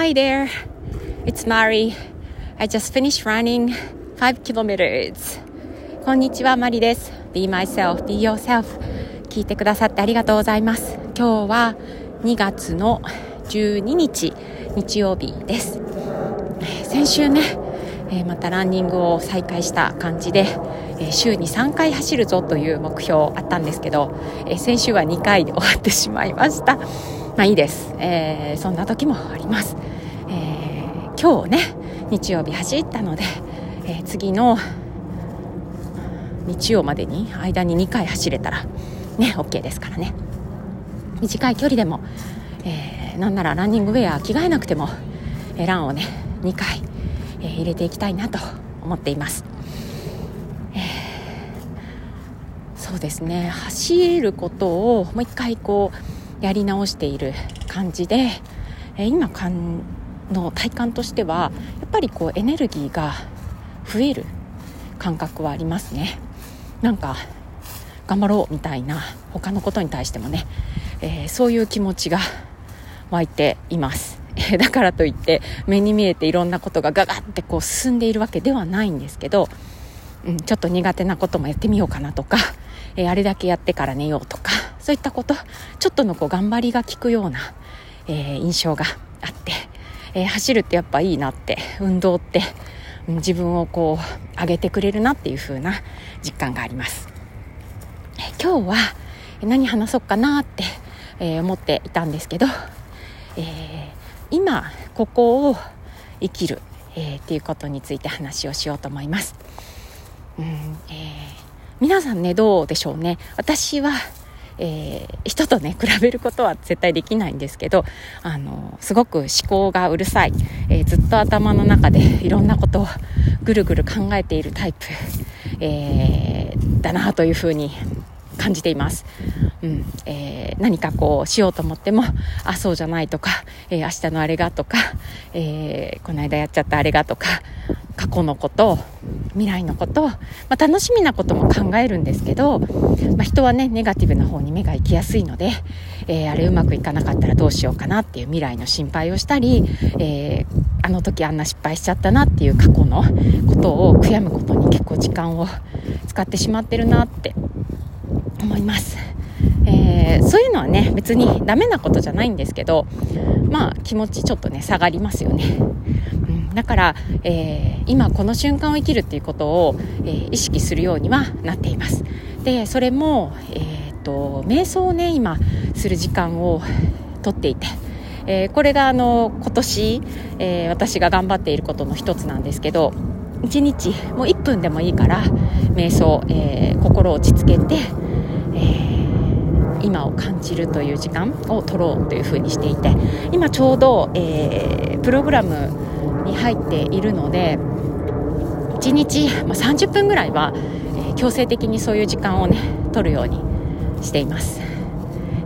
Hi there, it's Mari. I just finished running 5 kilometers. こんにちは、マリです。Be myself, be yourself. 聞いてくださってありがとうございます。今日は2月の12日、日曜日です。先週ね、えまたランニングを再開した感じで、え週に3回走るぞという目標あったんですけど、え先週は2回で終わってしまいました。まあいいです。えー、そんな時もあります。今日ね、日曜日走ったので、えー、次の日曜までに間に2回走れたらね、OK ですからね。短い距離でも、えー、なんならランニングウェア着替えなくても、えー、ランをね、2回、えー、入れていきたいなと思っています。えそうですね走ることをもう一回こうやり直している感じで、え今感の体感としてはやっぱりこうエネルギーが増える感覚はありますね。なんか頑張ろうみたいな他のことに対してもね、えー、そういう気持ちが湧いています。だからといって目に見えていろんなことがガガってこう進んでいるわけではないんですけど、うん、ちょっと苦手なこともやってみようかなとかえー、あれだけやってから寝ようとかそういったことちょっとのこう頑張りが効くような、えー、印象があって、えー、走るってやっぱいいなって 運動って、自分をこう上げてくれるなっていう風な実感があります、えー、今日は何話そうかなって、え、思っていたんですけど、え、今ここを生きる、え、っていうことについて話をしようと思います。うんえ皆さんねどうでしょうね私はえー、人とね比べることは絶対できないんですけどあのすごく思考がうるさい、えー、ずっと頭の中で いろんなことをぐるぐる考えているタイプ、えー、だなというふうに感じています。うんえー、何かこうしようと思ってもあそうじゃないとか、えー、明日のあれがとか、えー、この間やっちゃったあれがとか過去のこと未来のこと、まあ、楽しみなことも考えるんですけど、まあ、人はねネガティブな方に目が行きやすいので、えー、あれうまくいかなかったらどうしようかなっていう未来の心配をしたり、えー、あの時あんな失敗しちゃったなっていう過去のことを悔やむことに結構時間を使ってしまってるなって思います。えー、そういうのはね別にダメなことじゃないんですけどまあ気持ちちょっとね下がりますよね、うん、だから、えー、今この瞬間を生きるっていうことを、えー、意識するようにはなっていますでそれも、えーと、瞑想をね今する時間をとっていてえー、これがあの今年、えー、私が頑張っていることの一つなんですけど1日もう1分でもいいから瞑想、えー、心を落ち着けて、今を感じるという時間を取ろうというふうにしていて今ちょうど、えプログラムに入っているので1日、まあ、30分ぐらいは、え強制的にそういう時間をね取るようにしています、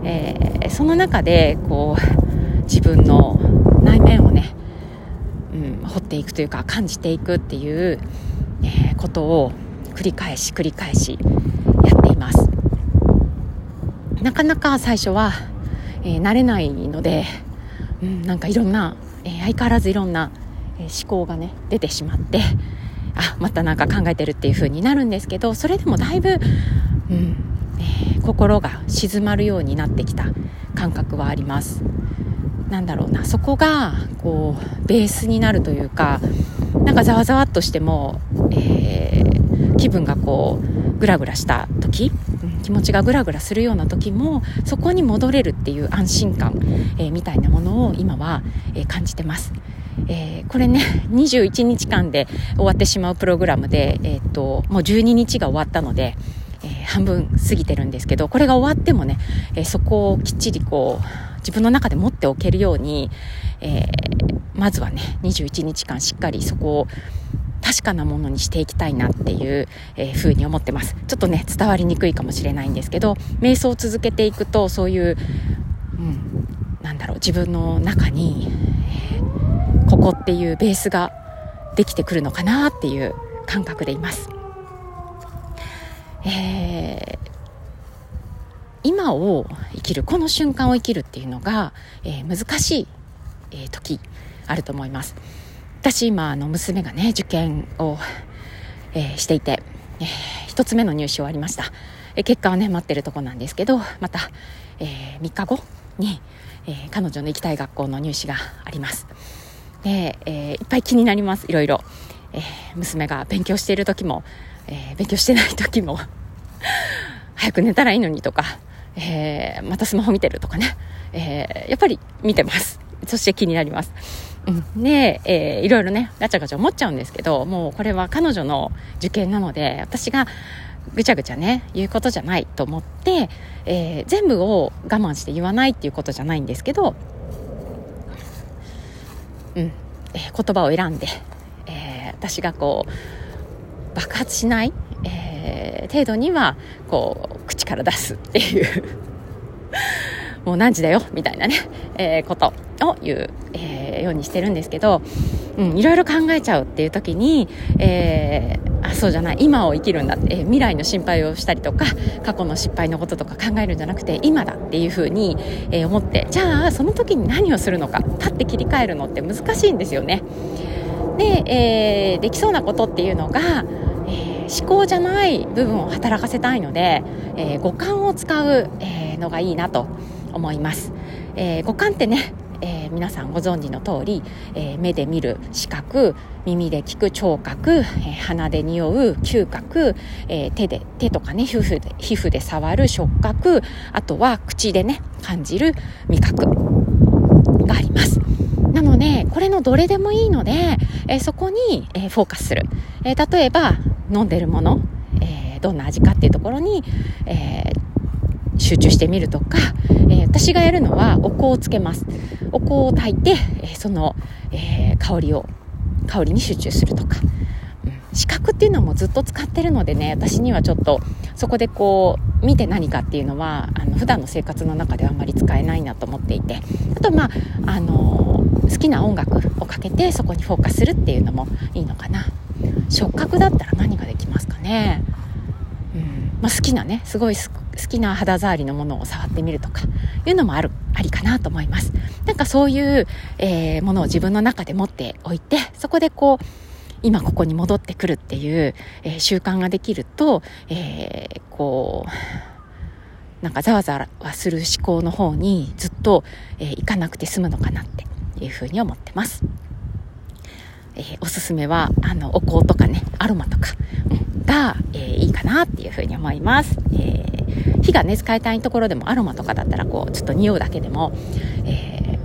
えー、その中でこう自分の内面をね、うん、掘っていくというか感じていくっていう、えー、ことを繰り返し繰り返しなかなか最初は、えー、慣れないので、うん、なんかいろんな、えー、相変わらずいろんな、えー、思考がね出てしまってあまた何か考えてるっていう風になるんですけどそれでもだいぶ、うんえー、心が静まるようになってきた感覚はあります。なんだろうなそこがこうベースになるというかなんかざわざわっとしても、えー、気分がこうグラグラした時、気持ちがグラグラするような時もそこに戻れるっていう安心感、えー、みたいなものを今は、えー、感じてます。えー、これね 21日間で終わってしまうプログラムで、えーと、もう12日が終わったので、えー、半分過ぎてるんですけどこれが終わってもね、え、そこをきっちりこう自分の中で持っておけるように、えまずはね21日間しっかりそこを確かなものにしていきたいなっていう、えー、風に思ってますちょっとね伝わりにくいかもしれないんですけど瞑想を続けていくとそういう、うん、なんだろう自分の中に、えーここっていうベースができてくるのかなっていう感覚でいます。えー、今を生きるこの瞬間を生きるっていうのが、えー、難しい、え、時あると思います私今あの娘がね受験を、えー、していて、えー、1つ目の入試終わりました、えー、結果はね待ってるとこなんですけどまた、えー、3日後に、えー、彼女の行きたい学校の入試があります。で、えー、いっぱい気になります。いろいろ、えー、娘が勉強している時も、えー、勉強してない時も 早く寝たらいいのにとか、えー、またスマホ見てるとかね、えー、やっぱり見てます。そして気になります。うん、で、えー、いろいろねガチャガチャ思っちゃうんですけどもうこれは彼女の受験なので私がぐちゃぐちゃね言うことじゃないと思って、えー、全部を我慢して言わないっていうことじゃないんですけど、うん。えー、言葉を選んで、えー、私がこう爆発しない、えー、程度にはこう口から出すっていう。もう何時だよ？みたいなね、えー、こと。を言う、えー、ようにしてるんですけど、うん、いろいろ考えちゃうっていう時に、えー、あそうじゃない今を生きるんだって、えー、未来の心配をしたりとか過去の失敗のこととか考えるんじゃなくて今だっていうふうに、え、思ってじゃあその時に何をするのか立って切り替えるのって難しいんですよね。で、え、できそうなことっていうのが、え、思考じゃない部分を働かせたいので、え、五感を使う、え、のがいいなと思います、えー、五感ってね、えー、皆さんご存知の通り、えー、目で見る視覚耳で聞く聴覚、えー、鼻で匂う嗅覚、え、手で手とかね皮膚で皮膚で触る触覚あとは口でね感じる味覚があります。なのでこれのどれでもいいので、え、そこに、え、フォーカスする、え、例えば飲んでるもの、え、どんな味かっていうところに、えー、集中してみるとか、えー、私がやるのはお香をつけます。お香を炊いて、えー、その、えー、香りを香りに集中するとか、うん、視覚っていうのもずっと使ってるのでね私にはちょっとそこでこう見て何かっていうのはあの普段の生活の中ではあんまり使えないなと思っていて。あとまああの好きな音楽をかけてそこにフォーカスするっていうのもいいのかな。触覚だったら何ができますかね、うん。まあ、好きなねすごい好好きな肌触りのものを触ってみるとかいうのもあるありかなと思いますなんかそういう、えー、ものを自分の中で持っておいてそこでこう今ここに戻ってくるっていう、えー、習慣ができると、えー、こうなんかざわざわする思考の方にずっと、えー、行かなくて済むのかなっていうふうに思ってます。えー、おすすめはあのお香とかねアロマとか、うん、が、えー、いいかなっていうふうに思います。えー火がね使いたいところでもアロマとかだったらこうちょっと匂うだけでも、えー、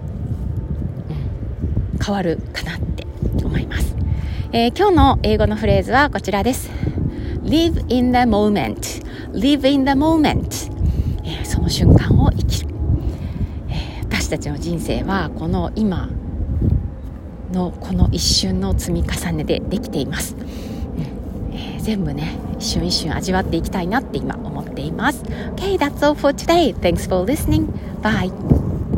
うん、変わるかなって思います、えー、今日の英語のフレーズはこちらです。Live in the moment. Live in the moment、えー、その瞬間を生きる、え私たちの人生はこの今のこの一瞬の積み重ねでできています、うん。えー、全部ね一瞬一瞬味わっていきたいなって今思ています Okay, that's all for today. Thanks for listening. Bye.